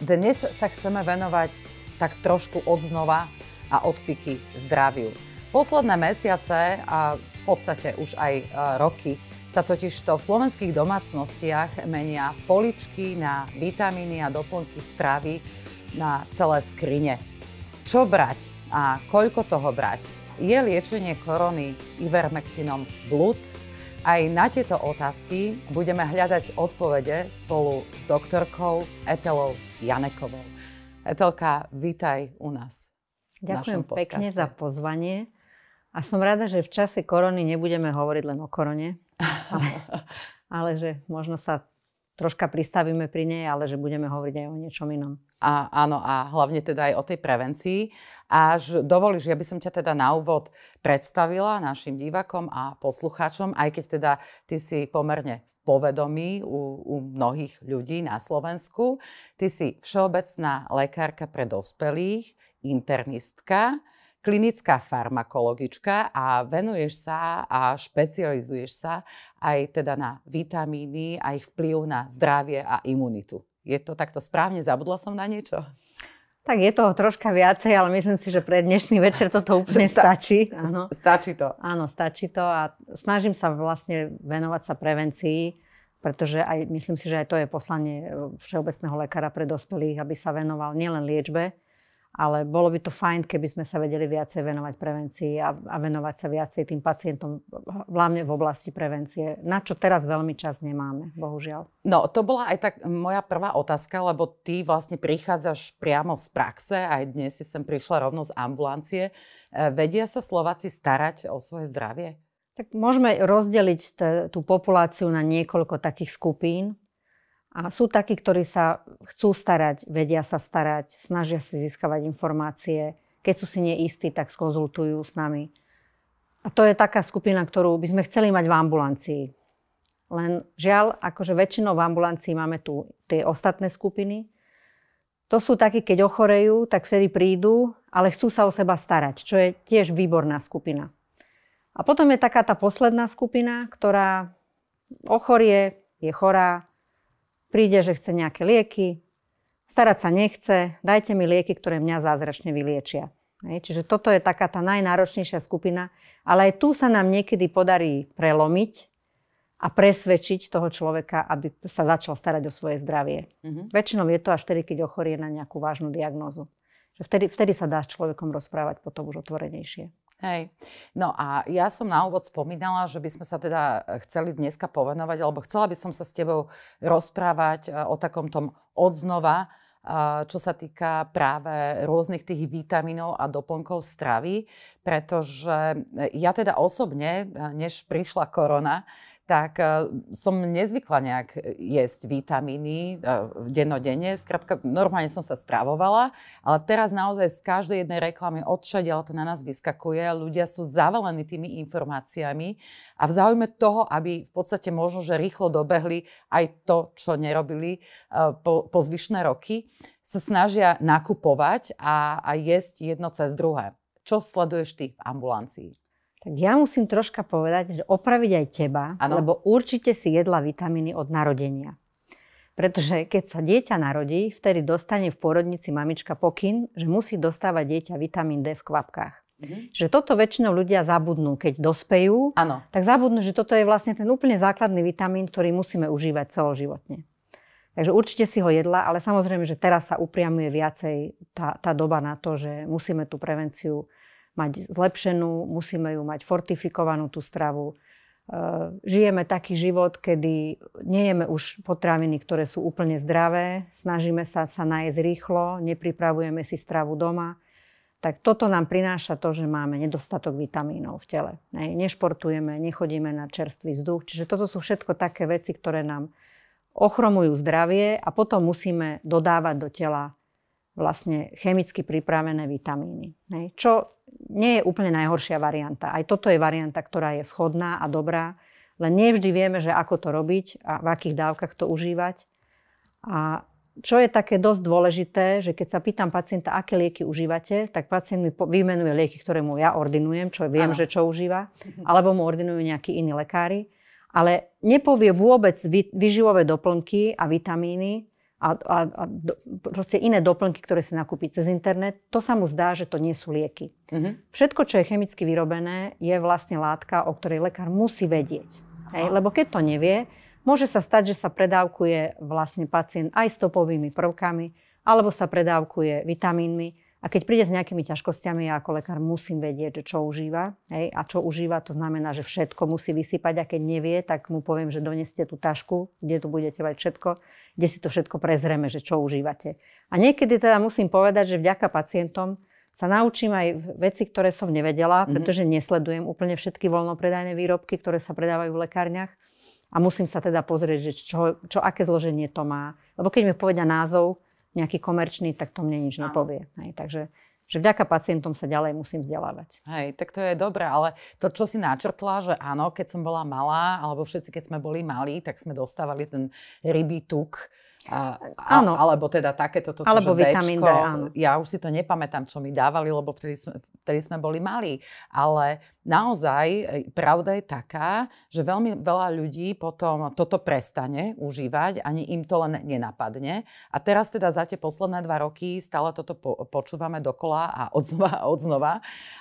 Dnes sa chceme venovať tak trošku od znova a odpiky zdraviu. Posledné mesiace a v podstate už aj e, roky sa totiž to v slovenských domácnostiach menia poličky na vitamíny a doplnky stravy na celé skrine. Čo brať a koľko toho brať? Je liečenie korony ivermectinom blud? Aj na tieto otázky budeme hľadať odpovede spolu s doktorkou Etelou Janekovou. Etelka, vítaj u nás. Ďakujem pekne za pozvanie. A som rada, že v čase korony nebudeme hovoriť len o korone, ale, ale že možno sa troška pristavíme pri nej, ale že budeme hovoriť aj o niečom inom. A, áno, a hlavne teda aj o tej prevencii. Až dovolíš, ja by som ťa teda na úvod predstavila našim divakom a poslucháčom, aj keď teda ty si pomerne v povedomí u, u mnohých ľudí na Slovensku. Ty si všeobecná lekárka pre dospelých, internistka, klinická farmakologička a venuješ sa a špecializuješ sa aj teda na vitamíny a ich vplyv na zdravie a imunitu. Je to takto správne? Zabudla som na niečo? Tak je toho troška viacej, ale myslím si, že pre dnešný večer toto úplne Sta- stačí. Áno. Stačí to. Áno, stačí to a snažím sa vlastne venovať sa prevencii, pretože aj, myslím si, že aj to je poslanie všeobecného lekára pre dospelých, aby sa venoval nielen liečbe, ale bolo by to fajn, keby sme sa vedeli viacej venovať prevencii a, a venovať sa viacej tým pacientom, hlavne v oblasti prevencie, na čo teraz veľmi čas nemáme, bohužiaľ. No, to bola aj tak moja prvá otázka, lebo ty vlastne prichádzaš priamo z praxe, aj dnes si sem prišla rovno z ambulancie. E, vedia sa Slováci starať o svoje zdravie? Tak môžeme rozdeliť t- tú populáciu na niekoľko takých skupín. A sú takí, ktorí sa chcú starať, vedia sa starať, snažia si získavať informácie. Keď sú si neistí, tak skonzultujú s nami. A to je taká skupina, ktorú by sme chceli mať v ambulancii. Len žiaľ, akože väčšinou v ambulancii máme tu tie ostatné skupiny. To sú takí, keď ochorejú, tak vtedy prídu, ale chcú sa o seba starať, čo je tiež výborná skupina. A potom je taká tá posledná skupina, ktorá ochorie, je chorá, príde, že chce nejaké lieky, starať sa nechce, dajte mi lieky, ktoré mňa zázračne vyliečia. Čiže toto je taká tá najnáročnejšia skupina, ale aj tu sa nám niekedy podarí prelomiť a presvedčiť toho človeka, aby sa začal starať o svoje zdravie. Mm-hmm. Väčšinou je to až vtedy, keď ochorie na nejakú vážnu diagnózu. Vtedy, vtedy sa dá s človekom rozprávať potom už otvorenejšie. Hej. No a ja som na úvod spomínala, že by sme sa teda chceli dneska povenovať, alebo chcela by som sa s tebou rozprávať e, o takom tom odznova, e, čo sa týka práve rôznych tých vitamínov a doplnkov stravy, pretože ja teda osobne, e, než prišla korona, tak uh, som nezvykla nejak jesť vitamíny uh, dennodenne. Skrátka, normálne som sa stravovala, ale teraz naozaj z každej jednej reklamy odšadiaľ to na nás vyskakuje. Ľudia sú zavalení tými informáciami a v záujme toho, aby v podstate možno, že rýchlo dobehli aj to, čo nerobili uh, po, po zvyšné roky, sa snažia nakupovať a, a jesť jedno cez druhé. Čo sleduješ ty v ambulancii? Tak ja musím troška povedať, že opraviť aj teba, ano. lebo určite si jedla vitamíny od narodenia. Pretože keď sa dieťa narodí, vtedy dostane v pôrodnici mamička pokyn, že musí dostávať dieťa vitamín D v kvapkách. Mhm. Že toto väčšinou ľudia zabudnú, keď dospejú, ano. tak zabudnú, že toto je vlastne ten úplne základný vitamín, ktorý musíme užívať celoživotne. Takže určite si ho jedla, ale samozrejme, že teraz sa upriamuje viacej tá, tá doba na to, že musíme tú prevenciu mať zlepšenú, musíme ju mať fortifikovanú tú stravu. E, žijeme taký život, kedy nejeme už potraviny, ktoré sú úplne zdravé, snažíme sa sa najesť rýchlo, nepripravujeme si stravu doma. Tak toto nám prináša to, že máme nedostatok vitamínov v tele. Nešportujeme, nechodíme na čerstvý vzduch. Čiže toto sú všetko také veci, ktoré nám ochromujú zdravie a potom musíme dodávať do tela vlastne chemicky pripravené vitamíny. Čo nie je úplne najhoršia varianta. Aj toto je varianta, ktorá je schodná a dobrá, len nevždy vieme, že ako to robiť a v akých dávkach to užívať. A čo je také dosť dôležité, že keď sa pýtam pacienta, aké lieky užívate, tak pacient mi vymenuje lieky, ktoré mu ja ordinujem, čo viem, ano. že čo užíva, mhm. alebo mu ordinujú nejakí iní lekári, ale nepovie vôbec vyživové doplnky a vitamíny, a, a, a do, proste iné doplnky, ktoré si nakúpi cez internet, to sa mu zdá, že to nie sú lieky. Mm-hmm. Všetko, čo je chemicky vyrobené, je vlastne látka, o ktorej lekár musí vedieť. Hej? Lebo keď to nevie, môže sa stať, že sa predávkuje vlastne pacient aj stopovými prvkami, alebo sa predávkuje vitamínmi. A keď príde s nejakými ťažkosťami, ja ako lekár musím vedieť, že čo užíva. Hej? A čo užíva, to znamená, že všetko musí vysypať a keď nevie, tak mu poviem, že doneste tú tašku, kde tu budete mať všetko, kde si to všetko prezrieme, že čo užívate. A niekedy teda musím povedať, že vďaka pacientom sa naučím aj veci, ktoré som nevedela, mm-hmm. pretože nesledujem úplne všetky voľnopredajné výrobky, ktoré sa predávajú v lekárniach. A musím sa teda pozrieť, že čo, čo aké zloženie to má. Lebo keď mi povedia názov, nejaký komerčný, tak to mne nič nepovie. Hej, takže že vďaka pacientom sa ďalej musím vzdelávať. Hej, tak to je dobré, ale to, čo si načrtla, že áno, keď som bola malá, alebo všetci, keď sme boli malí, tak sme dostávali ten rybí tuk, a, áno. alebo teda takéto toto, alebo že vitamín D, áno. Ja už si to nepamätám, čo mi dávali, lebo vtedy sme, vtedy sme boli malí. Ale naozaj e, pravda je taká, že veľmi veľa ľudí potom toto prestane užívať, ani im to len nenapadne. A teraz teda za tie posledné dva roky stále toto po, počúvame dokola a odznova a odznova.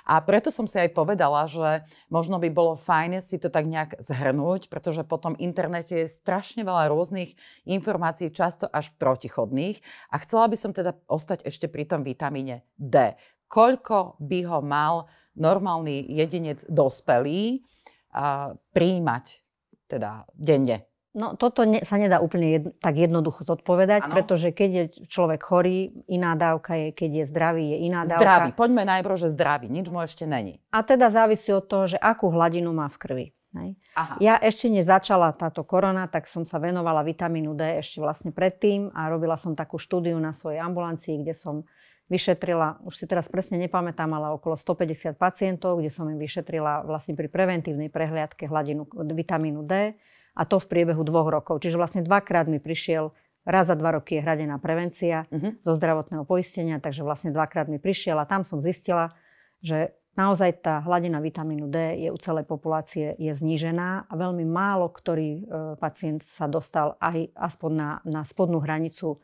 A preto som si aj povedala, že možno by bolo fajn si to tak nejak zhrnúť, pretože po tom internete je strašne veľa rôznych informácií, čas často až protichodných. A chcela by som teda ostať ešte pri tom vitamíne D. Koľko by ho mal normálny jedinec dospelý uh, príjmať teda denne? No toto ne, sa nedá úplne jed, tak jednoducho zodpovedať, ano. pretože keď je človek chorý, iná dávka je, keď je zdravý, je iná dávka. Zdravý, poďme najprv, že zdravý, nič mu ešte není. A teda závisí od toho, že akú hladinu má v krvi. Hej. Aha. Ja ešte nezačala táto korona, tak som sa venovala vitamínu D ešte vlastne predtým a robila som takú štúdiu na svojej ambulancii, kde som vyšetrila, už si teraz presne nepamätám, ale okolo 150 pacientov, kde som im vyšetrila vlastne pri preventívnej prehliadke hladinu vitamínu D a to v priebehu dvoch rokov. Čiže vlastne dvakrát mi prišiel, raz za dva roky je hradená prevencia uh-huh. zo zdravotného poistenia, takže vlastne dvakrát mi prišiel a tam som zistila, že naozaj tá hladina vitamínu D je u celej populácie je znížená a veľmi málo ktorý e, pacient sa dostal aj aspoň na, na spodnú hranicu e,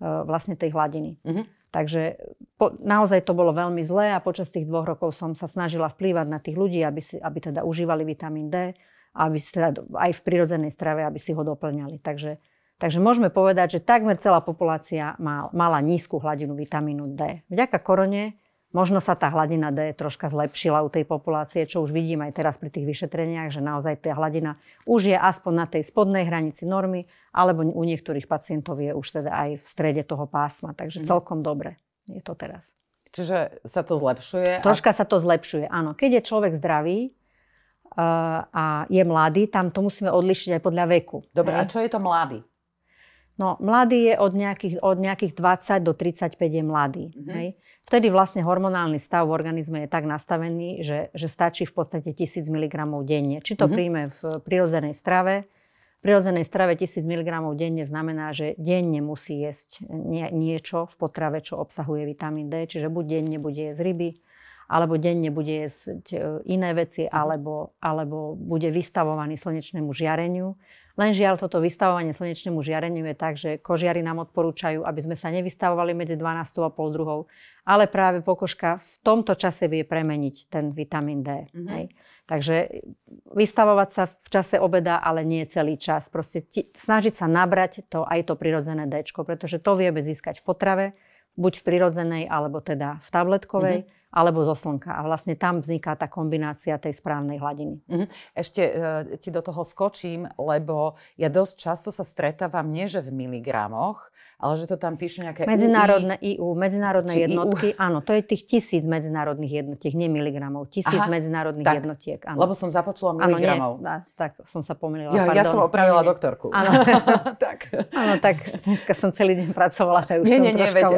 vlastne tej hladiny. Mm-hmm. Takže po, naozaj to bolo veľmi zlé a počas tých dvoch rokov som sa snažila vplývať na tých ľudí, aby, si, aby teda užívali vitamín D a aby teda aj v prirodzenej strave, aby si ho doplňali. Takže, takže môžeme povedať, že takmer celá populácia mal, mala nízku hladinu vitamínu D. Vďaka korone Možno sa tá hladina D troška zlepšila u tej populácie, čo už vidím aj teraz pri tých vyšetreniach, že naozaj tá hladina už je aspoň na tej spodnej hranici normy, alebo u niektorých pacientov je už teda aj v strede toho pásma. Takže mhm. celkom dobre je to teraz. Čiže sa to zlepšuje? Troška a... sa to zlepšuje, áno. Keď je človek zdravý, uh, a je mladý, tam to musíme odlišiť aj podľa veku. Dobre, hej? a čo je to mladý? No, mladý je od nejakých, od nejakých 20 do 35 je mladý. Mm-hmm. Hej? Vtedy vlastne hormonálny stav v organizme je tak nastavený, že, že stačí v podstate 1000 mg denne. Či to mm-hmm. príjme v prirodzenej strave. V prirodzenej strave 1000 mg denne znamená, že denne musí jesť nie, niečo v potrave, čo obsahuje vitamín D. Čiže buď denne bude jesť ryby, alebo denne bude jesť e, iné veci, mhm. alebo, alebo bude vystavovaný slnečnému žiareniu. Len žiaľ, toto vystavovanie slnečnému žiareniu je tak, že kožiari nám odporúčajú, aby sme sa nevystavovali medzi 12 a pol druhou, ale práve pokožka v tomto čase vie premeniť ten vitamín D. Mm-hmm. Hej. Takže vystavovať sa v čase obeda, ale nie celý čas. Proste ti, snažiť sa nabrať to aj to prirodzené D, pretože to vieme získať v potrave, buď v prirodzenej, alebo teda v tabletkovej. Mm-hmm alebo zo slnka. A vlastne tam vzniká tá kombinácia tej správnej hladiny. Mm-hmm. Ešte e, ti do toho skočím, lebo ja dosť často sa stretávam nie, že v miligramoch, ale že to tam píšu nejaké Medzinárodné UI, EU, medzinárodné jednotky. EU. Áno, to je tých tisíc medzinárodnych jednotiek, nie miligramov. Tisíc Aha, medzinárodných tak, jednotiek. Áno. Lebo som započula miligramov. Áno, nie, tak som sa pomýlila. Ja, ja som opravila doktorku. Áno. tak. Áno, tak dneska som celý deň pracovala, tak už nie, nie, nie, veď,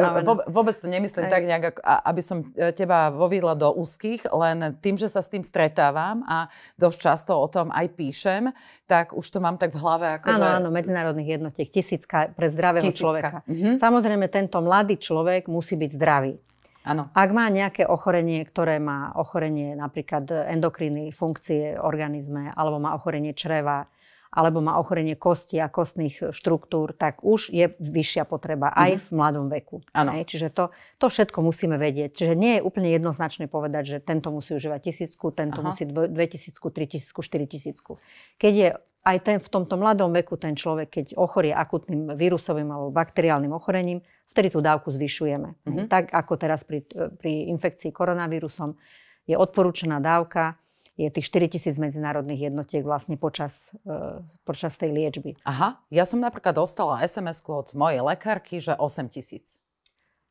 vôbec to nemyslím tak nejak, aby som e, teba vovidla do úzkých, len tým, že sa s tým stretávam a dosť často o tom aj píšem, tak už to mám tak v hlave. Ako áno, že... áno, medzinárodných jednotiek, tisícka pre zdravého tisícka. človeka. Mhm. Samozrejme, tento mladý človek musí byť zdravý. Ano. Ak má nejaké ochorenie, ktoré má ochorenie napríklad endokriny funkcie organizme, alebo má ochorenie čreva, alebo má ochorenie kosti a kostných štruktúr, tak už je vyššia potreba aj mm-hmm. v mladom veku. Hej, čiže to, to všetko musíme vedieť. Čiže nie je úplne jednoznačné povedať, že tento musí užívať tisícku, tento Aha. musí dve tisícku, tri tisícku, štyri tisícku. Keď je aj ten, v tomto mladom veku ten človek, keď ochorie akutným vírusovým alebo bakteriálnym ochorením, vtedy tú dávku zvyšujeme. Mm-hmm. Tak ako teraz pri, pri infekcii koronavírusom je odporúčaná dávka je tých 4000 medzinárodných jednotiek vlastne počas, uh, počas tej liečby. Aha, ja som napríklad dostala sms od mojej lekárky, že 8000.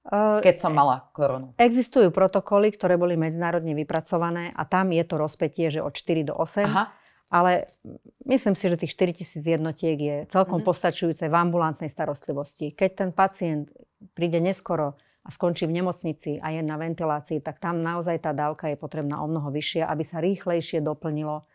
Uh, keď som mala koronu. Existujú protokoly, ktoré boli medzinárodne vypracované a tam je to rozpetie, že od 4 do 8. Aha. Ale myslím si, že tých 4000 jednotiek je celkom mm-hmm. postačujúce v ambulantnej starostlivosti. Keď ten pacient príde neskoro, a skončí v nemocnici a je na ventilácii, tak tam naozaj tá dávka je potrebná o mnoho vyššia, aby sa rýchlejšie doplnilo,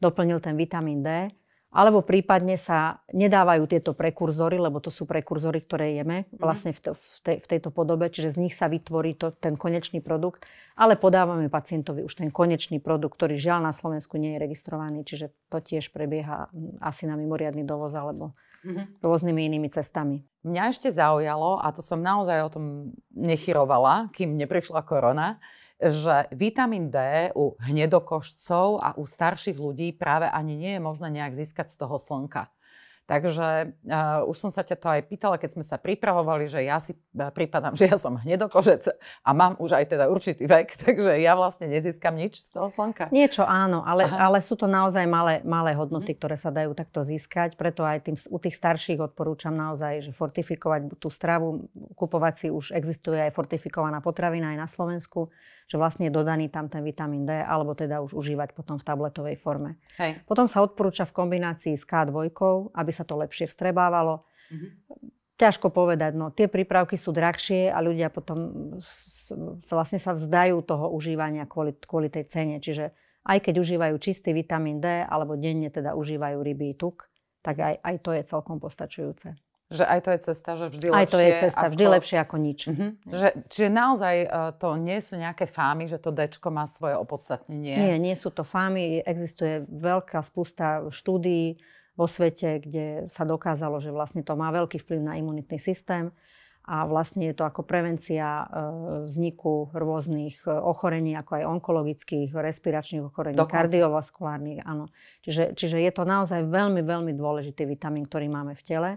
doplnil ten vitamín D. Alebo prípadne sa nedávajú tieto prekurzory, lebo to sú prekurzory, ktoré jeme mhm. vlastne v, to, v, tej, v tejto podobe, čiže z nich sa vytvorí to, ten konečný produkt, ale podávame pacientovi už ten konečný produkt, ktorý žiaľ na Slovensku nie je registrovaný, čiže to tiež prebieha asi na mimoriadný dovoz alebo mm-hmm. rôznymi inými cestami. Mňa ešte zaujalo, a to som naozaj o tom nechyrovala, kým neprišla korona, že vitamín D u hnedokošcov a u starších ľudí práve ani nie je možné nejak získať z toho slnka. Takže uh, už som sa ťa to aj pýtala, keď sme sa pripravovali, že ja si uh, pripadám, že ja som hnedokožec a mám už aj teda určitý vek, takže ja vlastne nezískam nič z toho slnka. Niečo áno, ale, ale sú to naozaj malé, malé hodnoty, mm. ktoré sa dajú takto získať, preto aj tým, u tých starších odporúčam naozaj, že fortifikovať tú stravu, kupovať si už existuje aj fortifikovaná potravina aj na Slovensku, že vlastne je dodaný tam ten vitamín D, alebo teda už užívať potom v tabletovej forme. Hej. Potom sa odporúča v kombinácii s K2, aby sa to lepšie vstrebávalo. Mm-hmm. Ťažko povedať, no tie prípravky sú drahšie a ľudia potom vlastne sa vzdajú toho užívania kvôli, kvôli tej cene. Čiže aj keď užívajú čistý vitamín D alebo denne teda užívajú rybí tuk, tak aj, aj to je celkom postačujúce. Že aj to je cesta, že vždy lepšie. Aj to je cesta, ako... vždy lepšie ako nič. Uh-huh. Že, čiže naozaj uh, to nie sú nejaké fámy, že to Dčko má svoje opodstatnenie. Nie, nie sú to fámy. Existuje veľká spústa štúdií vo svete, kde sa dokázalo, že vlastne to má veľký vplyv na imunitný systém a vlastne je to ako prevencia uh, vzniku rôznych uh, ochorení, ako aj onkologických, respiračných ochorení, Dokonca. kardiovaskulárnych. Áno. Čiže, čiže je to naozaj veľmi, veľmi dôležitý vitamín, ktorý máme v tele.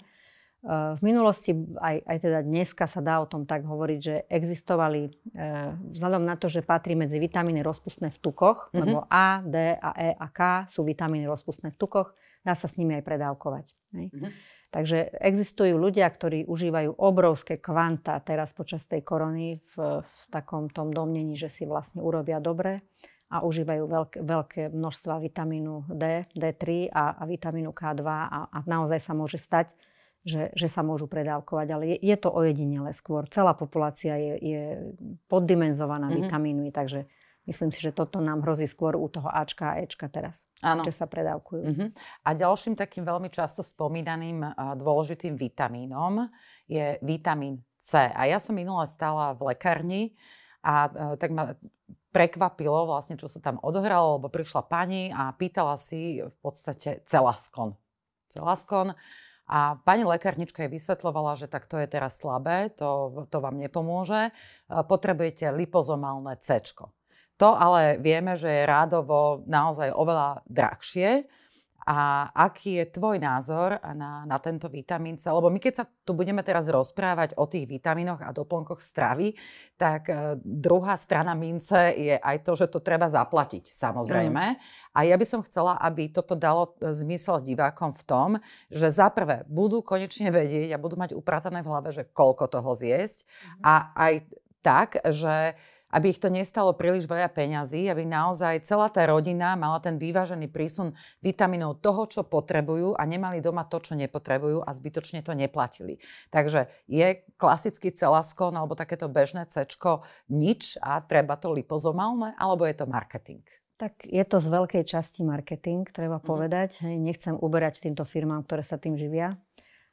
Eh, v minulosti, aj, aj teda dneska sa dá o tom tak hovoriť, že existovali, eh, vzhľadom na to, že patrí medzi vitamíny rozpustné v tukoch, mm-hmm. lebo A, D a E a K sú vitamíny rozpustné v tukoch, dá sa s nimi aj predávkovať. Mm-hmm. Takže existujú ľudia, ktorí užívajú obrovské kvanta teraz počas tej korony v, v takom tom domnení, že si vlastne urobia dobre a užívajú veľké, veľké množstva vitamínu D, D3 a, a vitamínu K2 a, a naozaj sa môže stať, že, že sa môžu predávkovať, ale je, je to ojedinele skôr. Celá populácia je, je poddimenzovaná mm-hmm. vitamínmi, takže myslím si, že toto nám hrozí skôr u toho Ačka a Ečka teraz, ano. že sa predávkujú. Mm-hmm. A ďalším takým veľmi často spomínaným a dôležitým vitamínom je vitamín C. A ja som minule stala v lekárni a e, tak ma prekvapilo vlastne, čo sa tam odohralo, lebo prišla pani a pýtala si v podstate celaskon. Celaskon a pani lekárnička jej vysvetlovala, že tak to je teraz slabé, to, to vám nepomôže. Potrebujete lipozomálne C. To ale vieme, že je rádovo naozaj oveľa drahšie a aký je tvoj názor na, na tento vitamín C? Lebo my keď sa tu budeme teraz rozprávať o tých vitamínoch a doplnkoch stravy, tak uh, druhá strana mince je aj to, že to treba zaplatiť, samozrejme. Mm. A ja by som chcela, aby toto dalo e, zmysel divákom v tom, že za prvé budú konečne vedieť a budú mať upratané v hlave, že koľko toho zjesť. Mm. A aj tak, že aby ich to nestalo príliš veľa peňazí, aby naozaj celá tá rodina mala ten vyvážený prísun vitamínov toho, čo potrebujú a nemali doma to, čo nepotrebujú a zbytočne to neplatili. Takže je klasický celaskon alebo takéto bežné cečko nič a treba to lipozomálne, alebo je to marketing? Tak je to z veľkej časti marketing, treba mm. povedať. Hej, nechcem uberať týmto firmám, ktoré sa tým živia.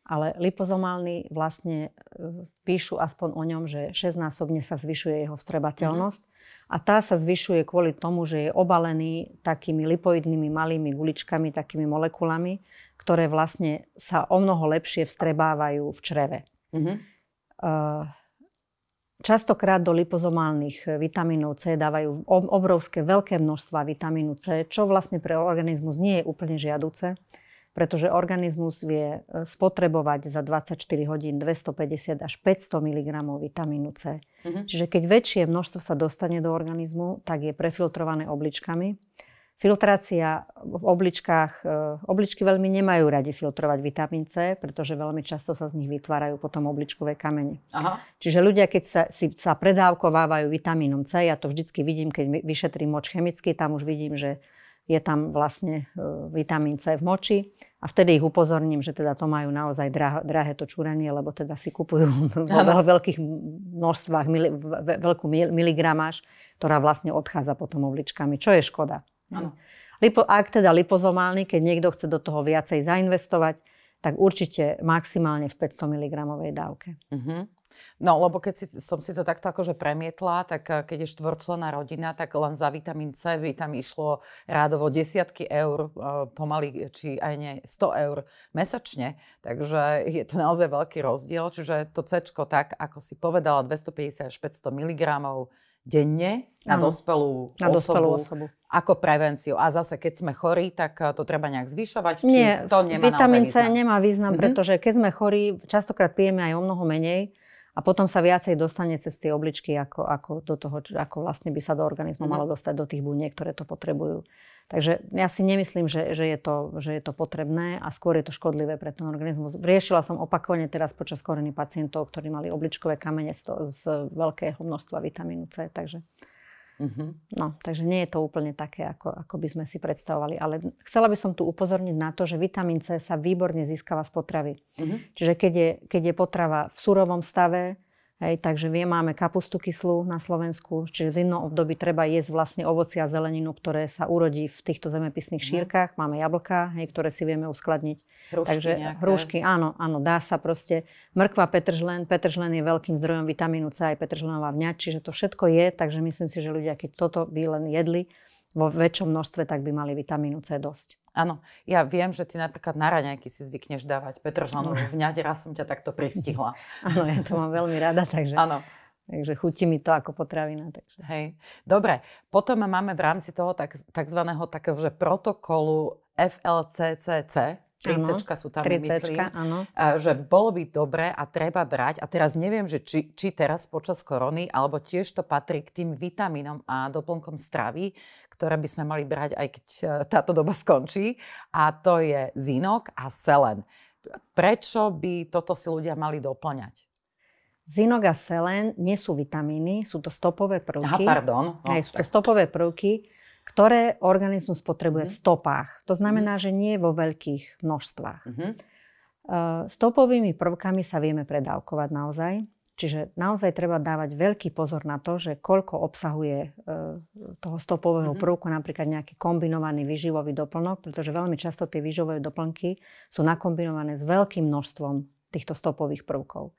Ale lipozomálny vlastne e, píšu aspoň o ňom, že šestnásobne sa zvyšuje jeho vstrebateľnosť. Mm-hmm. a tá sa zvyšuje kvôli tomu, že je obalený takými lipoidnými malými guličkami, takými molekulami, ktoré vlastne sa o mnoho lepšie vstrebávajú v čreve. Mm-hmm. Častokrát do lipozomálnych vitamínov C dávajú obrovské veľké množstva vitamínu C, čo vlastne pre organizmus nie je úplne žiaduce pretože organizmus vie e, spotrebovať za 24 hodín 250 až 500 mg vitamínu C. Uh-huh. Čiže keď väčšie množstvo sa dostane do organizmu, tak je prefiltrované obličkami. Filtrácia v obličkách, e, obličky veľmi nemajú radi filtrovať vitamín C, pretože veľmi často sa z nich vytvárajú potom obličkové kamene. Aha. Čiže ľudia, keď sa, si, sa predávkovávajú vitamínom C, ja to vždycky vidím, keď vyšetrím moč chemicky, tam už vidím, že je tam vlastne e, vitamín C v moči a vtedy ich upozorním, že teda to majú naozaj drahé, drahé to čúranie, lebo teda si kupujú vo veľkých množstvách mili, veľkú miligramáž, ktorá vlastne odchádza potom obličkami, čo je škoda. Lipo, ak teda lipozomálny, keď niekto chce do toho viacej zainvestovať, tak určite maximálne v 500 mg dávke. Uh-huh. No, lebo keď si, som si to takto akože premietla, tak eh, keď je štvorčlená rodina, tak len za vitamín C by tam išlo rádovo desiatky eur, eh, pomaly, či aj nie 100 eur mesačne. Takže je to naozaj veľký rozdiel. Čiže to C, tak ako si povedala, 250 až 500 mg denne na dospelú, na dospelú osobu, ako prevenciu. A zase, keď sme chorí, tak eh, to treba nejak zvyšovať? Či Nie, to nemá vitamín C nemá význam, mm-hmm. pretože keď sme chorí, častokrát pijeme aj o mnoho menej a potom sa viacej dostane cez tie obličky, ako, ako, do toho, ako vlastne by sa do organizmu mm-hmm. malo dostať do tých buniek, ktoré to potrebujú. Takže ja si nemyslím, že, že, je to, že je to potrebné a skôr je to škodlivé pre ten organizmus. Riešila som opakovane teraz počas koreny pacientov, ktorí mali obličkové kamene z, to, z veľkého množstva vitamínu C. Takže Uh-huh. No, takže nie je to úplne také, ako, ako by sme si predstavovali. Ale chcela by som tu upozorniť na to, že vitamín C sa výborne získava z potravy. Uh-huh. Čiže keď je, keď je potrava v surovom stave, Hej, takže vie, máme kapustu kyslú na Slovensku, čiže v inom období treba jesť vlastne ovoci a zeleninu, ktoré sa urodí v týchto zemepisných mhm. šírkach. Máme jablka, hej, ktoré si vieme uskladniť. Hrušky takže hrušky, áno, áno, dá sa proste. Mrkva, petržlen, petržlen je veľkým zdrojom vitamínu C, aj petržlenová vňať, čiže to všetko je, takže myslím si, že ľudia, keď toto by len jedli vo väčšom množstve, tak by mali vitamínu C dosť. Áno, ja viem, že ty napríklad na raňajky si zvykneš dávať petržlenovú vňať, raz som ťa takto pristihla. Áno, ja to mám veľmi rada, takže... Áno. Takže chutí mi to ako potravina. Takže. Hej. Dobre, potom máme v rámci toho tak, takzvaného takého, že protokolu FLCCC, 30 sú tam, 30 myslím, áno. že bolo by dobre a treba brať. A teraz neviem, že či, či teraz počas korony, alebo tiež to patrí k tým vitamínom a doplnkom stravy, ktoré by sme mali brať, aj keď e, táto doba skončí. A to je zinok a selen. Prečo by toto si ľudia mali doplňať? Zinok a selen nie sú vitamíny, sú to stopové prvky. Aha, pardon. No, sú to stopové prvky, ktoré organizmus potrebuje mm-hmm. v stopách. To znamená, mm-hmm. že nie vo veľkých množstvách. Mm-hmm. Stopovými prvkami sa vieme predávkovať naozaj. Čiže naozaj treba dávať veľký pozor na to, že koľko obsahuje toho stopového mm-hmm. prvku, napríklad nejaký kombinovaný výživový doplnok, pretože veľmi často tie výživové doplnky sú nakombinované s veľkým množstvom týchto stopových prvkov.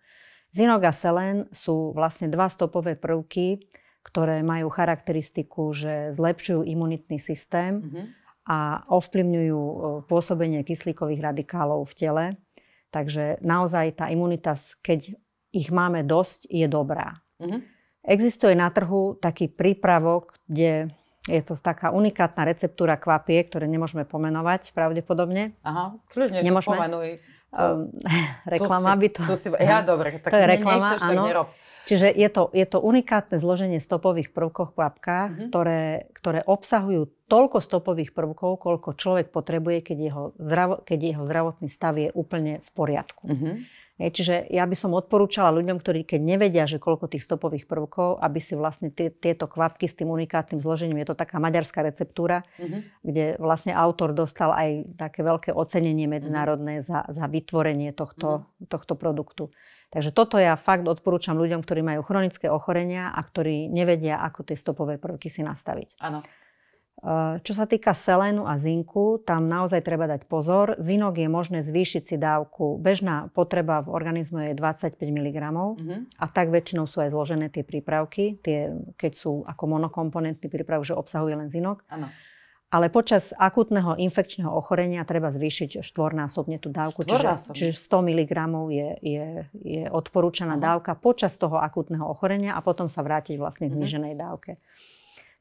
Zinok a selen sú vlastne dva stopové prvky, ktoré majú charakteristiku, že zlepšujú imunitný systém mm-hmm. a ovplyvňujú pôsobenie kyslíkových radikálov v tele. Takže naozaj tá imunita, keď ich máme dosť, je dobrá. Mm-hmm. Existuje na trhu taký prípravok, kde je to taká unikátna receptúra kvapie, ktoré nemôžeme pomenovať pravdepodobne. Aha, kľudne, nemôžeme. pomenuj. To, um, reklama to by to... to si, ja, dobre, tak to je reklama, nechceš, áno. tak nerob. Čiže je to, je to unikátne zloženie stopových prvkov v kvapkách, mm-hmm. ktoré, ktoré obsahujú toľko stopových prvkov, koľko človek potrebuje, keď jeho, zdravo, keď jeho zdravotný stav je úplne v poriadku. Mm-hmm. Čiže ja by som odporúčala ľuďom, ktorí keď nevedia, že koľko tých stopových prvkov, aby si vlastne tie, tieto kvapky s tým unikátnym zložením, je to taká maďarská receptúra, mm-hmm. kde vlastne autor dostal aj také veľké ocenenie medzinárodné mm-hmm. za, za vytvorenie tohto, mm-hmm. tohto produktu. Takže toto ja fakt odporúčam ľuďom, ktorí majú chronické ochorenia a ktorí nevedia, ako tie stopové prvky si nastaviť. Áno. Čo sa týka selénu a zinku, tam naozaj treba dať pozor. Zinok je možné zvýšiť si dávku. Bežná potreba v organizme je 25 mg mm-hmm. a tak väčšinou sú aj zložené tie prípravky, tie, keď sú ako monokomponentný prípravok, že obsahuje len zinok. Ano. Ale počas akutného infekčného ochorenia treba zvýšiť štvornásobne tú dávku. Čiže, čiže 100 mg je, je, je odporúčaná Aha. dávka počas toho akutného ochorenia a potom sa vrátiť vlastne k zniženej mhm. dávke.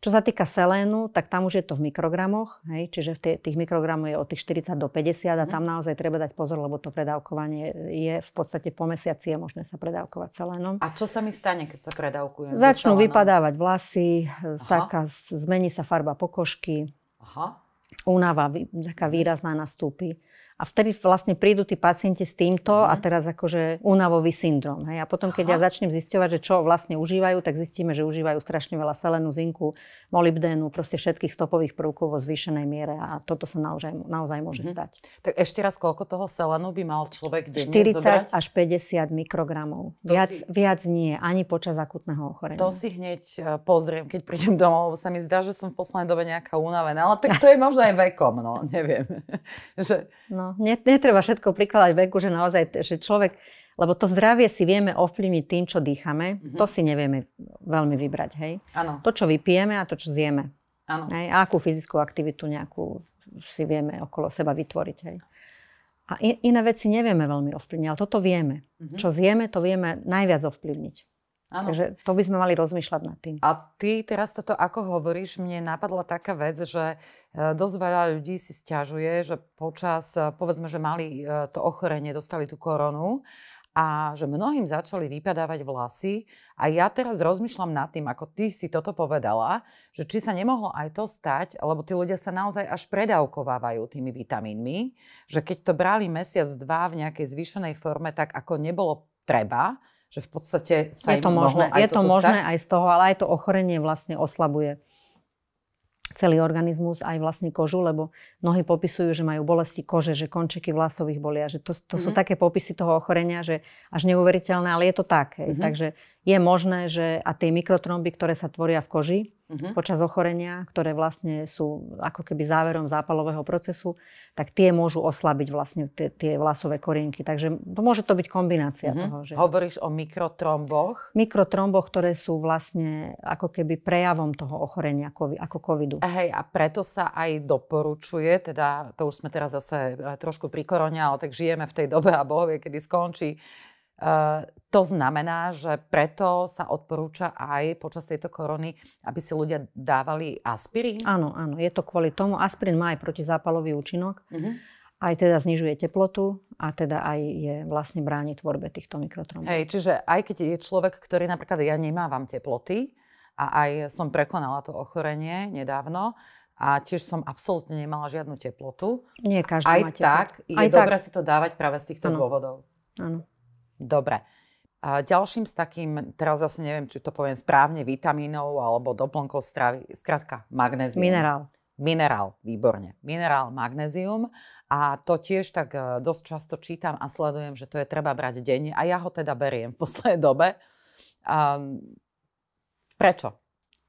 Čo sa týka selénu, tak tam už je to v mikrogramoch, hej, čiže v tých mikrogramoch je od tých 40 do 50 a mhm. tam naozaj treba dať pozor, lebo to predávkovanie je v podstate po mesiaci je možné sa predávkovať selénom. A čo sa mi stane, keď sa predávkujem? Začnú vypadávať vlasy, taká, zmení sa farba pokožky, Aha. únava taká výrazná nastúpi. A vtedy vlastne prídu tí pacienti s týmto mm. a mhm. teraz akože únavový syndrom. Hej. A potom, keď Aha. ja začnem zisťovať, že čo vlastne užívajú, tak zistíme, že užívajú strašne veľa selenu, zinku, molybdénu, proste všetkých stopových prvkov vo zvýšenej miere a toto sa naozaj, naozaj môže mm. stať. Tak ešte raz, koľko toho selenu by mal človek denne 40 zobrať? až 50 mikrogramov. Viac, si... viac nie, ani počas akutného ochorenia. To si hneď e, pozriem, keď prídem domov, lebo sa mi zdá, že som v poslednej dobe nejaká unavená. Ale tak to je možno aj vekom, no, neviem. že... No, netreba všetko prikladať veku, že naozaj, že človek, lebo to zdravie si vieme ovplyvniť tým, čo dýchame, mm-hmm. to si nevieme veľmi vybrať, hej. Ano. To, čo vypijeme a to, čo zjeme. Ano. Hej? A akú fyzickú aktivitu nejakú si vieme okolo seba vytvoriť, hej. A iné veci nevieme veľmi ovplyvniť, ale toto vieme. Mm-hmm. Čo zjeme, to vieme najviac ovplyvniť. Ano. Takže to by sme mali rozmýšľať nad tým. A ty teraz toto ako hovoríš, mne napadla taká vec, že e, dosť veľa ľudí si stiažuje, že počas, e, povedzme, že mali e, to ochorenie, dostali tú koronu a že mnohým začali vypadávať vlasy. A ja teraz rozmýšľam nad tým, ako ty si toto povedala, že či sa nemohlo aj to stať, lebo tí ľudia sa naozaj až predávkovávajú tými vitamínmi, že keď to brali mesiac, dva v nejakej zvýšenej forme, tak ako nebolo treba, že v podstate sa je to im možné, aj Je to možné stať? aj z toho, ale aj to ochorenie vlastne oslabuje celý organizmus, aj vlastne kožu, lebo mnohí popisujú, že majú bolesti kože, že končeky vlasových bolia, že to, to mm-hmm. sú mhm. také popisy toho ochorenia, že až neuveriteľné, ale je to tak. Mm-hmm. Takže je možné, že a tie mikrotromby, ktoré sa tvoria v koži, uh-huh. počas ochorenia, ktoré vlastne sú ako keby záverom zápalového procesu, tak tie môžu oslabiť vlastne tie, tie vlasové korienky. Takže to môže to byť kombinácia uh-huh. toho. Že... Hovoríš o mikrotromboch? Mikrotromboch, ktoré sú vlastne ako keby prejavom toho ochorenia ako covidu. Hej, a preto sa aj doporučuje, teda to už sme teraz zase trošku pri korone, ale tak žijeme v tej dobe a Boh vie, kedy skončí to znamená, že preto sa odporúča aj počas tejto korony, aby si ľudia dávali aspirín? Áno, áno, je to kvôli tomu. Aspirín má aj protizápalový účinok. Uh-huh. Aj teda znižuje teplotu a teda aj je vlastne bráni tvorbe týchto mikrotrombov. Hej, čiže aj keď je človek, ktorý napríklad ja nemávam teploty a aj som prekonala to ochorenie nedávno, a tiež som absolútne nemala žiadnu teplotu. Nie každý Aj má tak je aj dobré tak. si to dávať práve z týchto ano. dôvodov. Áno. Dobre. A ďalším z takým, teraz zase neviem, či to poviem správne, vitamínov alebo doplnkov stravy, skrátka magnézium. Minerál. Minerál, výborne. Minerál, magnézium. A to tiež tak e, dosť často čítam a sledujem, že to je treba brať denne. A ja ho teda beriem v poslednej dobe. Um, prečo?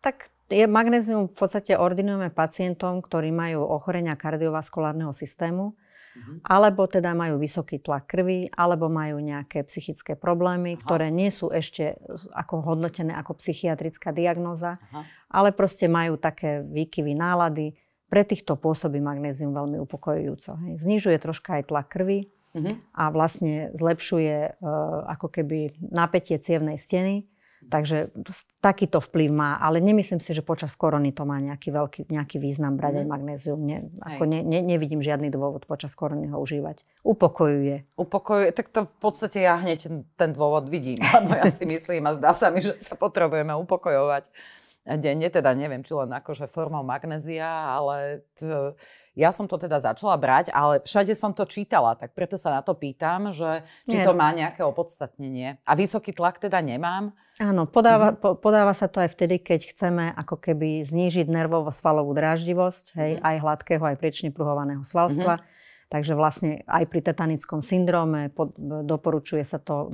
Tak je magnézium v podstate ordinujeme pacientom, ktorí majú ochorenia kardiovaskulárneho systému Mhm. alebo teda majú vysoký tlak krvi, alebo majú nejaké psychické problémy, Aha. ktoré nie sú ešte ako hodnotené ako psychiatrická diagnóza, Aha. ale proste majú také výkyvy nálady. Pre týchto pôsobí magnézium veľmi upokojujúco. Hej. Znižuje troška aj tlak krvi uh-huh. a vlastne zlepšuje uh, ako keby napätie cievnej steny Takže takýto vplyv má, ale nemyslím si, že počas korony to má nejaký veľký nejaký význam brať mm. aj mhm. magnézium. Ne, ako ne, ne, nevidím žiadny dôvod počas korony ho užívať. Upokojuje. Upokojuje, tak to v podstate ja hneď ten dôvod vidím, lebo ja si myslím a zdá sa mi, že sa potrebujeme upokojovať denne, teda neviem, či len akože formou magnézia, ale t- ja som to teda začala brať, ale všade som to čítala, tak preto sa na to pýtam, že či Nie. to má nejaké opodstatnenie. A vysoký tlak teda nemám? Áno, podáva, mhm. po, podáva sa to aj vtedy, keď chceme ako keby znížiť nervovo-svalovú dráždivosť, hej, mhm. aj hladkého, aj priečne pruhovaného svalstva. Mhm Takže vlastne aj pri tetanickom syndróme pod, doporučuje sa to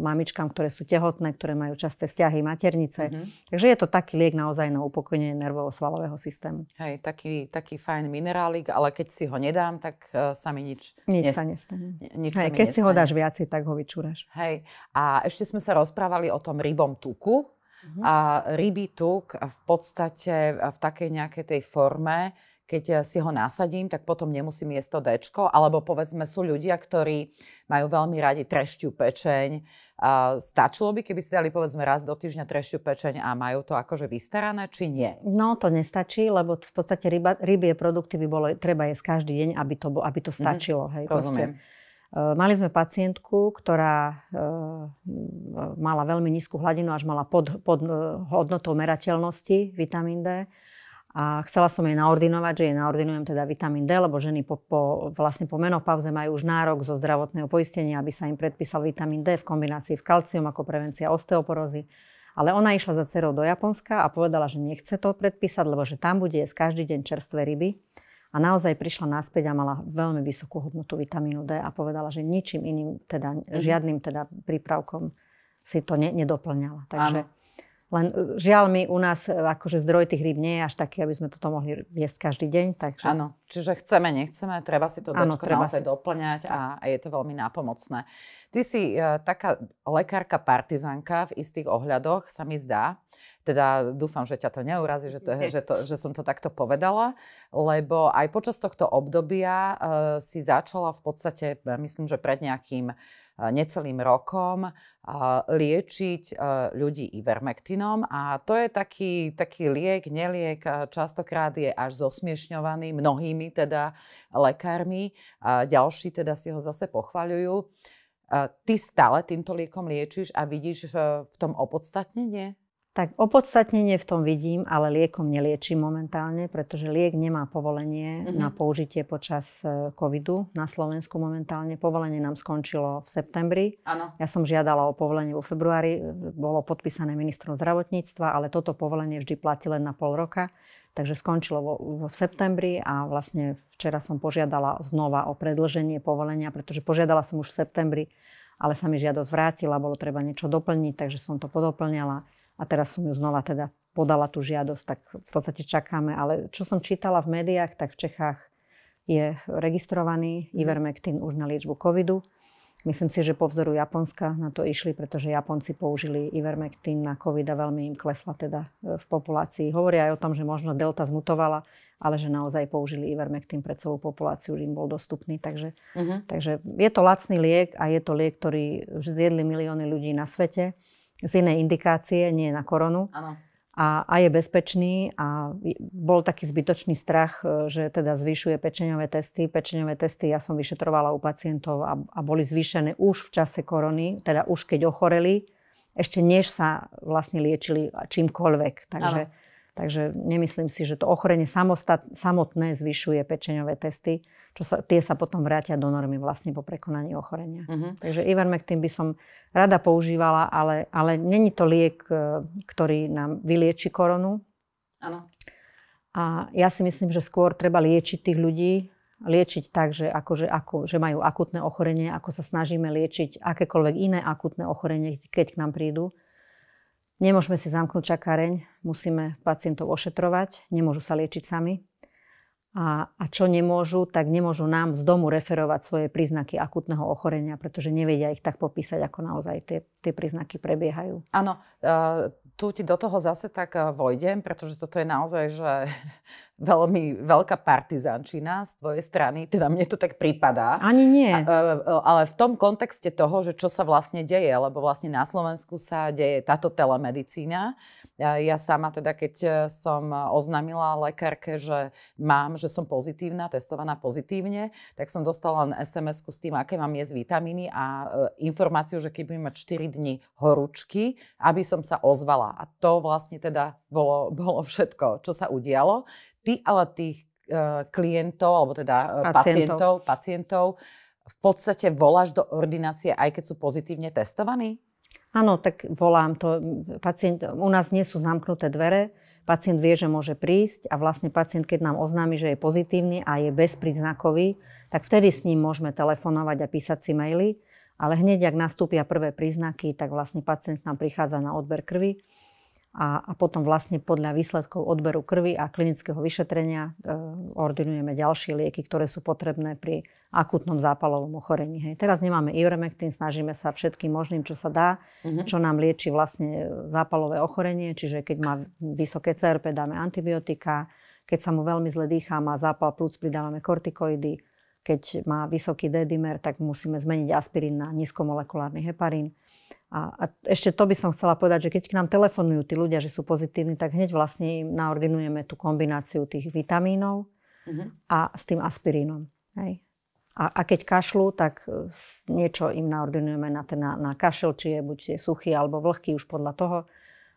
mamičkám, ktoré sú tehotné, ktoré majú časté stiahy maternice. Mm-hmm. Takže je to taký liek naozaj na upokojenie nervovo-svalového systému. Hej, taký, taký fajn minerálik, ale keď si ho nedám, tak uh, sa mi nič, nič nest- sa nestane. Nič Hej, sa keď nestane. si ho dáš viacej, tak ho vyčúraš. Hej, a ešte sme sa rozprávali o tom rybom tuku. Uh-huh. A rybí tuk v podstate v takej nejakej tej forme, keď eh, si ho nasadím, tak potom nemusím jesť to dečko. Alebo povedzme sú ľudia, ktorí majú veľmi radi trešťu pečeň. Stačilo by, keby si dali povedzme raz do týždňa trešťu pečeň a majú to akože vystarané, či nie? No to nestačí, lebo v podstate ryba, rybie produkty by bolo treba jesť každý deň, aby to, aby to mhm. stačilo. Mm-hmm. Hej, Rozumiem. Proste, Mali sme pacientku, ktorá mala veľmi nízku hladinu, až mala pod, pod hodnotou merateľnosti vitamín D a chcela som jej naordinovať, že jej naordinujem teda vitamín D, lebo ženy po, po, vlastne po menopauze majú už nárok zo zdravotného poistenia, aby sa im predpísal vitamín D v kombinácii v kalcium ako prevencia osteoporózy. Ale ona išla za cerou do Japonska a povedala, že nechce to predpísať, lebo že tam bude jesť každý deň čerstvé ryby. A naozaj prišla naspäť a mala veľmi vysokú hodnotu vitamínu D a povedala, že ničím iným, teda, mm-hmm. žiadnym teda prípravkom si to ne, nedoplňala. Takže Áno. Len e, žiaľ mi u nás e, akože zdroj tých rýb nie je až taký, aby sme toto mohli jesť každý deň. Takže... Áno, čiže chceme, nechceme, treba si to dočko naozaj si... doplňať a, a je to veľmi nápomocné. Ty si uh, taká lekárka partizanka v istých ohľadoch, sa mi zdá. Teda dúfam, že ťa to neurazí, že, to, že, to, že som to takto povedala, lebo aj počas tohto obdobia uh, si začala v podstate, myslím, že pred nejakým necelým rokom liečiť ľudí ivermektinom a to je taký, taký liek, neliek, častokrát je až zosmiešňovaný mnohými teda lekármi a ďalší teda si ho zase pochvaľujú. Ty stále týmto liekom liečiš a vidíš v tom opodstatnenie? Tak opodstatnenie v tom vidím, ale liekom neliečím momentálne, pretože liek nemá povolenie mm-hmm. na použitie počas e, covidu na Slovensku momentálne. Povolenie nám skončilo v septembri. Ano. Ja som žiadala o povolenie vo februári, bolo podpísané ministrom zdravotníctva, ale toto povolenie vždy platí len na pol roka. Takže skončilo vo, vo v septembri a vlastne včera som požiadala znova o predlženie povolenia, pretože požiadala som už v septembri, ale sa mi žiadosť vrátila, bolo treba niečo doplniť, takže som to podoplňala a teraz som ju znova teda podala tú žiadosť, tak v podstate čakáme. Ale čo som čítala v médiách, tak v Čechách je registrovaný mhm. Ivermectin už na liečbu covidu. Myslím si, že po vzoru Japonska na to išli, pretože Japonci použili Ivermectin na COVID a veľmi im klesla teda e, v populácii. Hovoria aj o tom, že možno delta zmutovala, ale že naozaj použili Ivermectin pre celú populáciu, že im bol dostupný. Takže, uh-huh. takže je to lacný liek a je to liek, ktorý zjedli milióny ľudí na svete z inej indikácie, nie na koronu. Ano. A, a je bezpečný a bol taký zbytočný strach, e, že teda zvyšuje pečeňové testy. Pečeňové testy ja som vyšetrovala u pacientov a, a boli zvýšené už v čase korony, teda už keď ochoreli, ešte než sa vlastne liečili čímkoľvek. Takže, takže nemyslím si, že to ochorenie samostat, samotné zvyšuje pečeňové testy čo sa, tie sa potom vrátia do normy vlastne po prekonaní ochorenia. Uh-huh. Takže Ivermectin by som rada používala, ale, ale není to liek, e, ktorý nám vylieči koronu. Áno. A ja si myslím, že skôr treba liečiť tých ľudí, liečiť tak, že, akože, ako, že majú akutné ochorenie, ako sa snažíme liečiť akékoľvek iné akutné ochorenie, keď k nám prídu. Nemôžeme si zamknúť čakáreň, musíme pacientov ošetrovať, nemôžu sa liečiť sami. A, a čo nemôžu, tak nemôžu nám z domu referovať svoje príznaky akutného ochorenia, pretože nevedia ich tak popísať, ako naozaj tie, tie príznaky prebiehajú. Áno, tu ti do toho zase tak uh, vojdem, pretože toto je naozaj že veľmi veľká partizančina z tvojej strany, teda mne to tak prípadá. Ani nie. Uh, uh, ale v tom kontexte toho, že čo sa vlastne deje, lebo vlastne na Slovensku sa deje táto telemedicína. Ja sama teda, keď som oznámila lekárke, že mám že som pozitívna, testovaná pozitívne, tak som dostala len sms s tým, aké mám jesť vitamíny a informáciu, že keď budem mať 4 dní horúčky, aby som sa ozvala. A to vlastne teda bolo, bolo všetko, čo sa udialo. Ty ale tých e, klientov, alebo teda e, pacientov. pacientov, pacientov v podstate voláš do ordinácie, aj keď sú pozitívne testovaní? Áno, tak volám to. Pacient, u nás nie sú zamknuté dvere Pacient vie, že môže prísť a vlastne pacient, keď nám oznámi, že je pozitívny a je bezpríznakový, tak vtedy s ním môžeme telefonovať a písať si maily. Ale hneď, ak nastúpia prvé príznaky, tak vlastne pacient nám prichádza na odber krvi a, a potom vlastne podľa výsledkov odberu krvi a klinického vyšetrenia e, ordinujeme ďalšie lieky, ktoré sú potrebné pri akutnom zápalovom ochorení. Hej. Teraz nemáme ivermectin, snažíme sa všetkým možným, čo sa dá, uh-huh. čo nám lieči vlastne zápalové ochorenie, čiže keď má vysoké CRP, dáme antibiotika, keď sa mu veľmi zle dýchá, má zápal plúc, pridávame kortikoidy, keď má vysoký D-dimer, tak musíme zmeniť aspirín na nízkomolekulárny heparín. A, a ešte to by som chcela povedať, že keď k nám telefonujú tí ľudia, že sú pozitívni, tak hneď vlastne im naordinujeme tú kombináciu tých vitamínov uh-huh. a s tým aspirínom. Hej. A, a keď kašľú, tak e, niečo im naordinujeme na, ten, na, na kašel, či je buď je suchý alebo vlhký už podľa toho.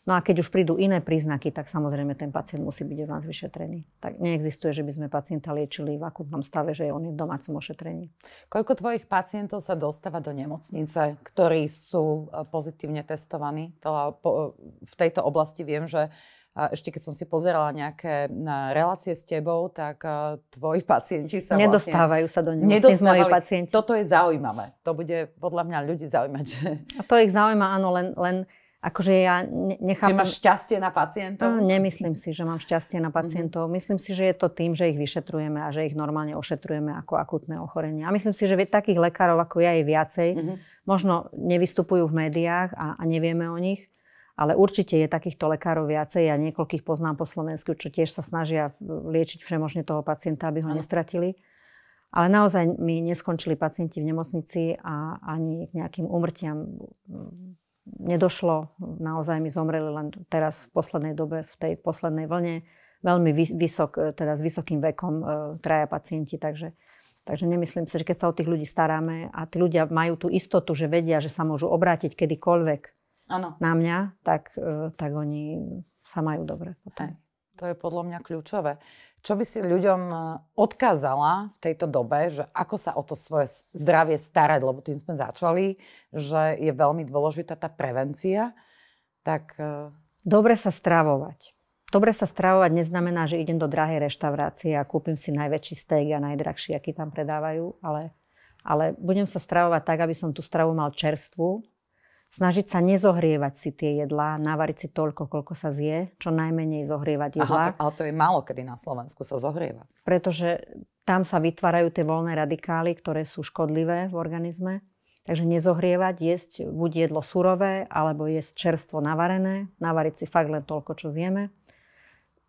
No a keď už prídu iné príznaky, tak samozrejme ten pacient musí byť u nás vyšetrený. Tak neexistuje, že by sme pacienta liečili v akutnom stave, že on je v domácom ošetrení. Koľko tvojich pacientov sa dostáva do nemocnice, ktorí sú e, pozitívne testovaní? E, v tejto oblasti viem, že e, ešte keď som si pozerala nejaké relácie s tebou, tak tvoji pacienti sa Nedostávajú vlastne... sa do nemocnice pacienti. Toto je zaujímavé. To bude podľa mňa ľudí zaujímať. Že... A to ich zaujíma, áno, len, len Akože ja nechápem... Či máš šťastie na pacientov? No, nemyslím si, že mám šťastie na pacientov. Mm-hmm. Myslím si, že je to tým, že ich vyšetrujeme a že ich normálne ošetrujeme ako akutné ochorenie. A myslím si, že takých lekárov ako ja je viacej. Mm-hmm. Možno nevystupujú v médiách a, a nevieme o nich, ale určite je takýchto lekárov viacej. Ja niekoľkých poznám po Slovensku, čo tiež sa snažia liečiť všemožne toho pacienta, aby ho ano. nestratili. Ale naozaj mi neskončili pacienti v nemocnici a ani k nejakým umrtiam nedošlo. Naozaj mi zomreli len teraz v poslednej dobe, v tej poslednej vlne, veľmi vysok, e, teda s vysokým vekom e, traja pacienti, takže, takže nemyslím si, že keď sa o tých ľudí staráme a tí ľudia majú tú istotu, že vedia, že sa môžu obrátiť kedykoľvek ano. na mňa, tak, e, tak oni sa majú dobre potom. Hej. To je podľa mňa kľúčové. Čo by si ľuďom e, odkázala v tejto dobe, že ako sa o to svoje zdravie starať, lebo tým sme začali, že je veľmi dôležitá tá prevencia, tak... E, Dobre sa stravovať. Dobre sa stravovať neznamená, že idem do drahej reštaurácie a kúpim si najväčší steak a najdrahší, aký tam predávajú, ale, ale budem sa stravovať tak, aby som tú stravu mal čerstvú, snažiť sa nezohrievať si tie jedlá, navariť si toľko, koľko sa zje, čo najmenej zohrievať jedlá. Aha, to, ale to je málo, kedy na Slovensku sa zohrieva. Pretože tam sa vytvárajú tie voľné radikály, ktoré sú škodlivé v organizme. Takže nezohrievať, jesť buď jedlo surové, alebo jesť čerstvo navarené, navariť si fakt len toľko, čo zjeme.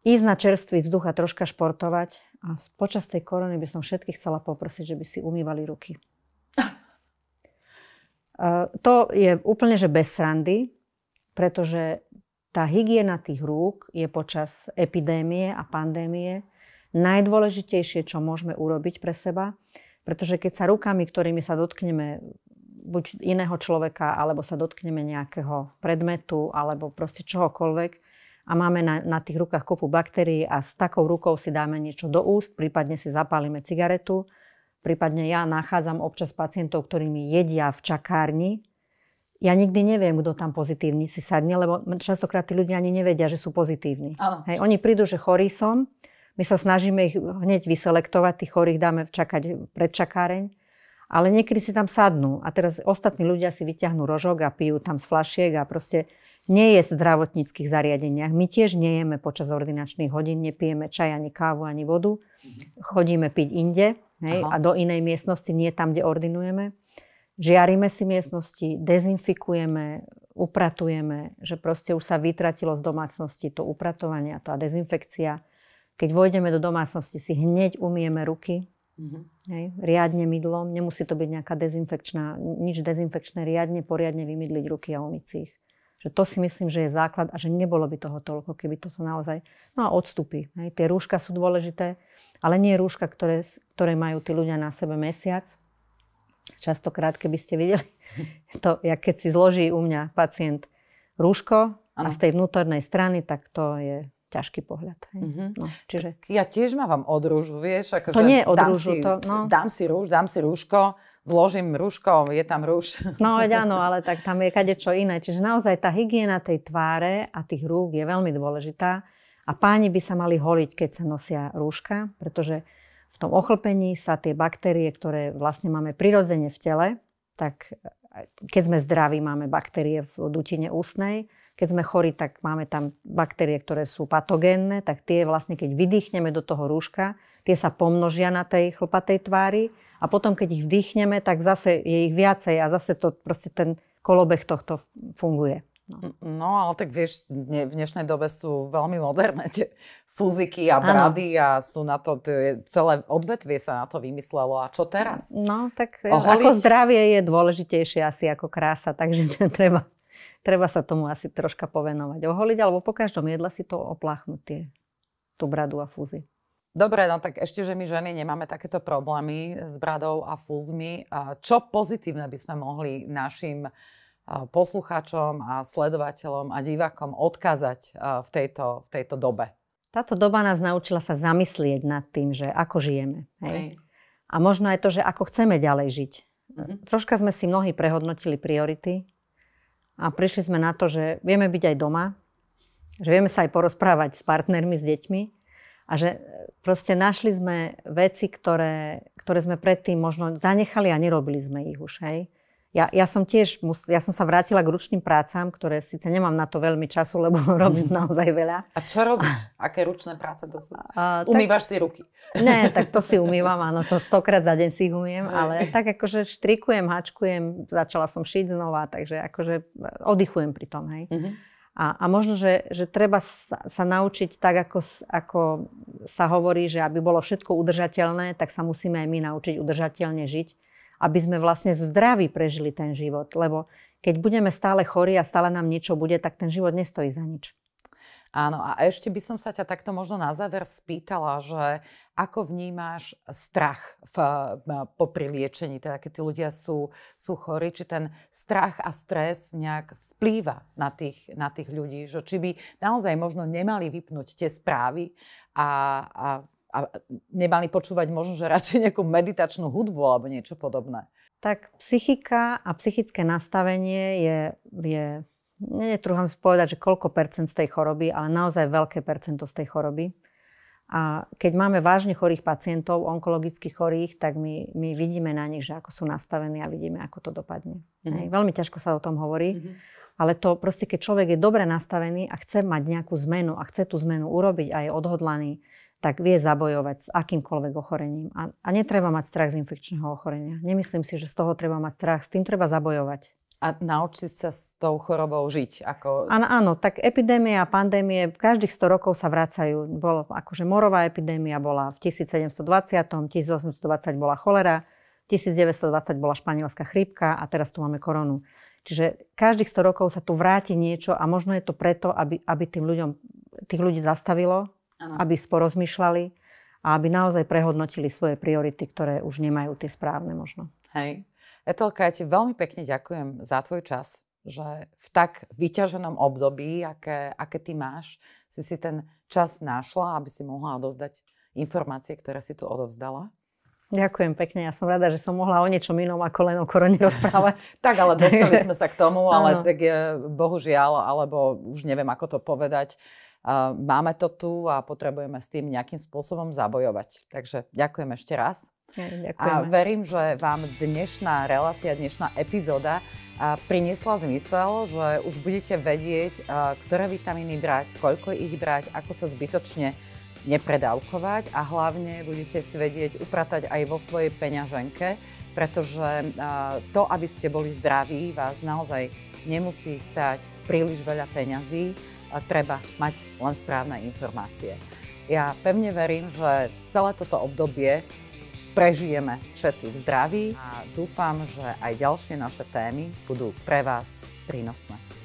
Ísť na čerstvý vzduch a troška športovať. A počas tej korony by som všetkých chcela poprosiť, že by si umývali ruky. To je úplne, že bez srandy, pretože tá hygiena tých rúk je počas epidémie a pandémie najdôležitejšie, čo môžeme urobiť pre seba. Pretože keď sa rukami, ktorými sa dotkneme buď iného človeka, alebo sa dotkneme nejakého predmetu, alebo proste čohokoľvek, a máme na, na tých rukách kopu baktérií a s takou rukou si dáme niečo do úst, prípadne si zapálime cigaretu, prípadne ja nachádzam občas pacientov, ktorí mi jedia v čakárni. Ja nikdy neviem, kto tam pozitívny si sadne, lebo častokrát tí ľudia ani nevedia, že sú pozitívni. Hej, oni prídu, že chorí som, my sa snažíme ich hneď vyselektovať, tých chorých dáme čakať pred čakáreň, ale niekedy si tam sadnú a teraz ostatní ľudia si vyťahnú rožok a pijú tam z flašiek a proste nie je v zdravotníckých zariadeniach. My tiež nejeme počas ordinačných hodín, nepijeme čaj, ani kávu, ani vodu. Chodíme piť inde hej, a do inej miestnosti, nie tam, kde ordinujeme. Žiarime si miestnosti, dezinfikujeme, upratujeme, že proste už sa vytratilo z domácnosti to upratovanie a tá dezinfekcia. Keď vojdeme do domácnosti, si hneď umieme ruky, mm-hmm. hej, riadne mydlom, nemusí to byť nejaká dezinfekčná, nič dezinfekčné, riadne, poriadne vymydliť ruky a umyť si ich. Že to si myslím, že je základ a že nebolo by toho toľko, keby to naozaj... No a odstupy. Hej. Tie rúška sú dôležité, ale nie rúška, ktoré, ktoré majú tí ľudia na sebe mesiac. Častokrát, keby ste videli to, jak keď si zloží u mňa pacient rúško ano. a z tej vnútornej strany, tak to je ťažký pohľad. Hej. Mm-hmm. No, čiže... Ja tiež mávam od rúžu, vieš. Ako, to nie je od dám rúžu. Si, to, no. dám, si rúž, dám si rúško, zložím rúško, je tam rúž. No veď áno, ale tak tam je kade čo iné. Čiže naozaj tá hygiena tej tváre a tých rúk je veľmi dôležitá. A páni by sa mali holiť, keď sa nosia rúška, pretože v tom ochlpení sa tie baktérie, ktoré vlastne máme prirodzene v tele, tak keď sme zdraví, máme baktérie v dutine ústnej. Keď sme chorí, tak máme tam baktérie, ktoré sú patogénne, tak tie vlastne, keď vydýchneme do toho rúška, tie sa pomnožia na tej chlpatej tvári a potom, keď ich vdýchneme, tak zase je ich viacej a zase to proste ten kolobeh tohto funguje. No. no, ale tak vieš, v dnešnej dobe sú veľmi moderné tie fúziky a brady ano. a sú na to, celé odvetvie sa na to vymyslelo. A čo teraz? No, tak Oholiť? ako zdravie je dôležitejšie asi ako krása, takže treba, treba sa tomu asi troška povenovať. Oholiť alebo po každom jedle si to opláchnuť, tie, tú bradu a fúzy. Dobre, no tak ešte, že my ženy nemáme takéto problémy s bradou a fúzmi. Čo pozitívne by sme mohli našim poslucháčom a sledovateľom a divákom odkázať v tejto, v tejto dobe? Táto doba nás naučila sa zamyslieť nad tým, že ako žijeme. Hej? Hej. A možno aj to, že ako chceme ďalej žiť. Mm-hmm. Troška sme si mnohí prehodnotili priority a prišli sme na to, že vieme byť aj doma, že vieme sa aj porozprávať s partnermi, s deťmi a že proste našli sme veci, ktoré, ktoré sme predtým možno zanechali a nerobili sme ich už. Hej? Ja, ja som tiež, ja som sa vrátila k ručným prácam, ktoré síce nemám na to veľmi času, lebo robím naozaj veľa. A čo robíš? Aké ručné práce to sú? Umývaš tak, si ruky? Nie, tak to si umývam, áno, to stokrát za deň si ich umiem, ale tak akože štrikujem, hačkujem, začala som šiť znova, takže akože oddychujem pri tom, hej. Uh-huh. A, a možno, že, že treba sa, sa naučiť tak, ako, ako sa hovorí, že aby bolo všetko udržateľné, tak sa musíme aj my naučiť udržateľne žiť aby sme vlastne zdraví prežili ten život. Lebo keď budeme stále chorí a stále nám niečo bude, tak ten život nestojí za nič. Áno, a ešte by som sa ťa takto možno na záver spýtala, že ako vnímáš strach v, popri liečení, teda keď tí ľudia sú, sú chorí, či ten strach a stres nejak vplýva na tých, na tých ľudí, že či by naozaj možno nemali vypnúť tie správy a, a a nemali počúvať možno, že radšej nejakú meditačnú hudbu alebo niečo podobné. Tak psychika a psychické nastavenie je, je netrúham si povedať, že koľko percent z tej choroby, ale naozaj veľké percento z tej choroby. A keď máme vážne chorých pacientov, onkologicky chorých, tak my, my vidíme na nich, že ako sú nastavení a vidíme, ako to dopadne. Mm-hmm. Veľmi ťažko sa o tom hovorí. Mm-hmm. Ale to proste, keď človek je dobre nastavený a chce mať nejakú zmenu a chce tú zmenu urobiť a je odhodlaný, tak vie zabojovať s akýmkoľvek ochorením. A, a netreba mať strach z infekčného ochorenia. Nemyslím si, že z toho treba mať strach. S tým treba zabojovať. A naučiť sa s tou chorobou žiť? Ako... Áno, áno, tak epidémie a pandémie každých 100 rokov sa vracajú. Bolo, akože morová epidémia bola v 1720, 1820 bola cholera, 1920 bola španielská chrípka a teraz tu máme koronu. Čiže každých 100 rokov sa tu vráti niečo a možno je to preto, aby, aby tým ľuďom, tých ľudí zastavilo, ano. aby sporozmýšľali a aby naozaj prehodnotili svoje priority, ktoré už nemajú tie správne možno. Hej. Etelka, ja ti veľmi pekne ďakujem za tvoj čas, že v tak vyťaženom období, aké, aké ty máš, si si ten čas našla, aby si mohla odozdať informácie, ktoré si tu odovzdala. Ďakujem pekne. Ja som rada, že som mohla o niečom inom ako len o korone rozprávať. tak, ale dostali sme sa k tomu, ale tak je, bohužiaľ, alebo už neviem, ako to povedať, máme to tu a potrebujeme s tým nejakým spôsobom zabojovať. Takže ďakujem ešte raz. Ja, a verím, že vám dnešná relácia, dnešná epizóda priniesla zmysel, že už budete vedieť, ktoré vitamíny brať, koľko ich brať, ako sa zbytočne nepredávkovať a hlavne budete si vedieť upratať aj vo svojej peňaženke, pretože to, aby ste boli zdraví, vás naozaj nemusí stať príliš veľa peňazí treba mať len správne informácie. Ja pevne verím, že celé toto obdobie prežijeme všetci v zdraví a dúfam, že aj ďalšie naše témy budú pre vás prínosné.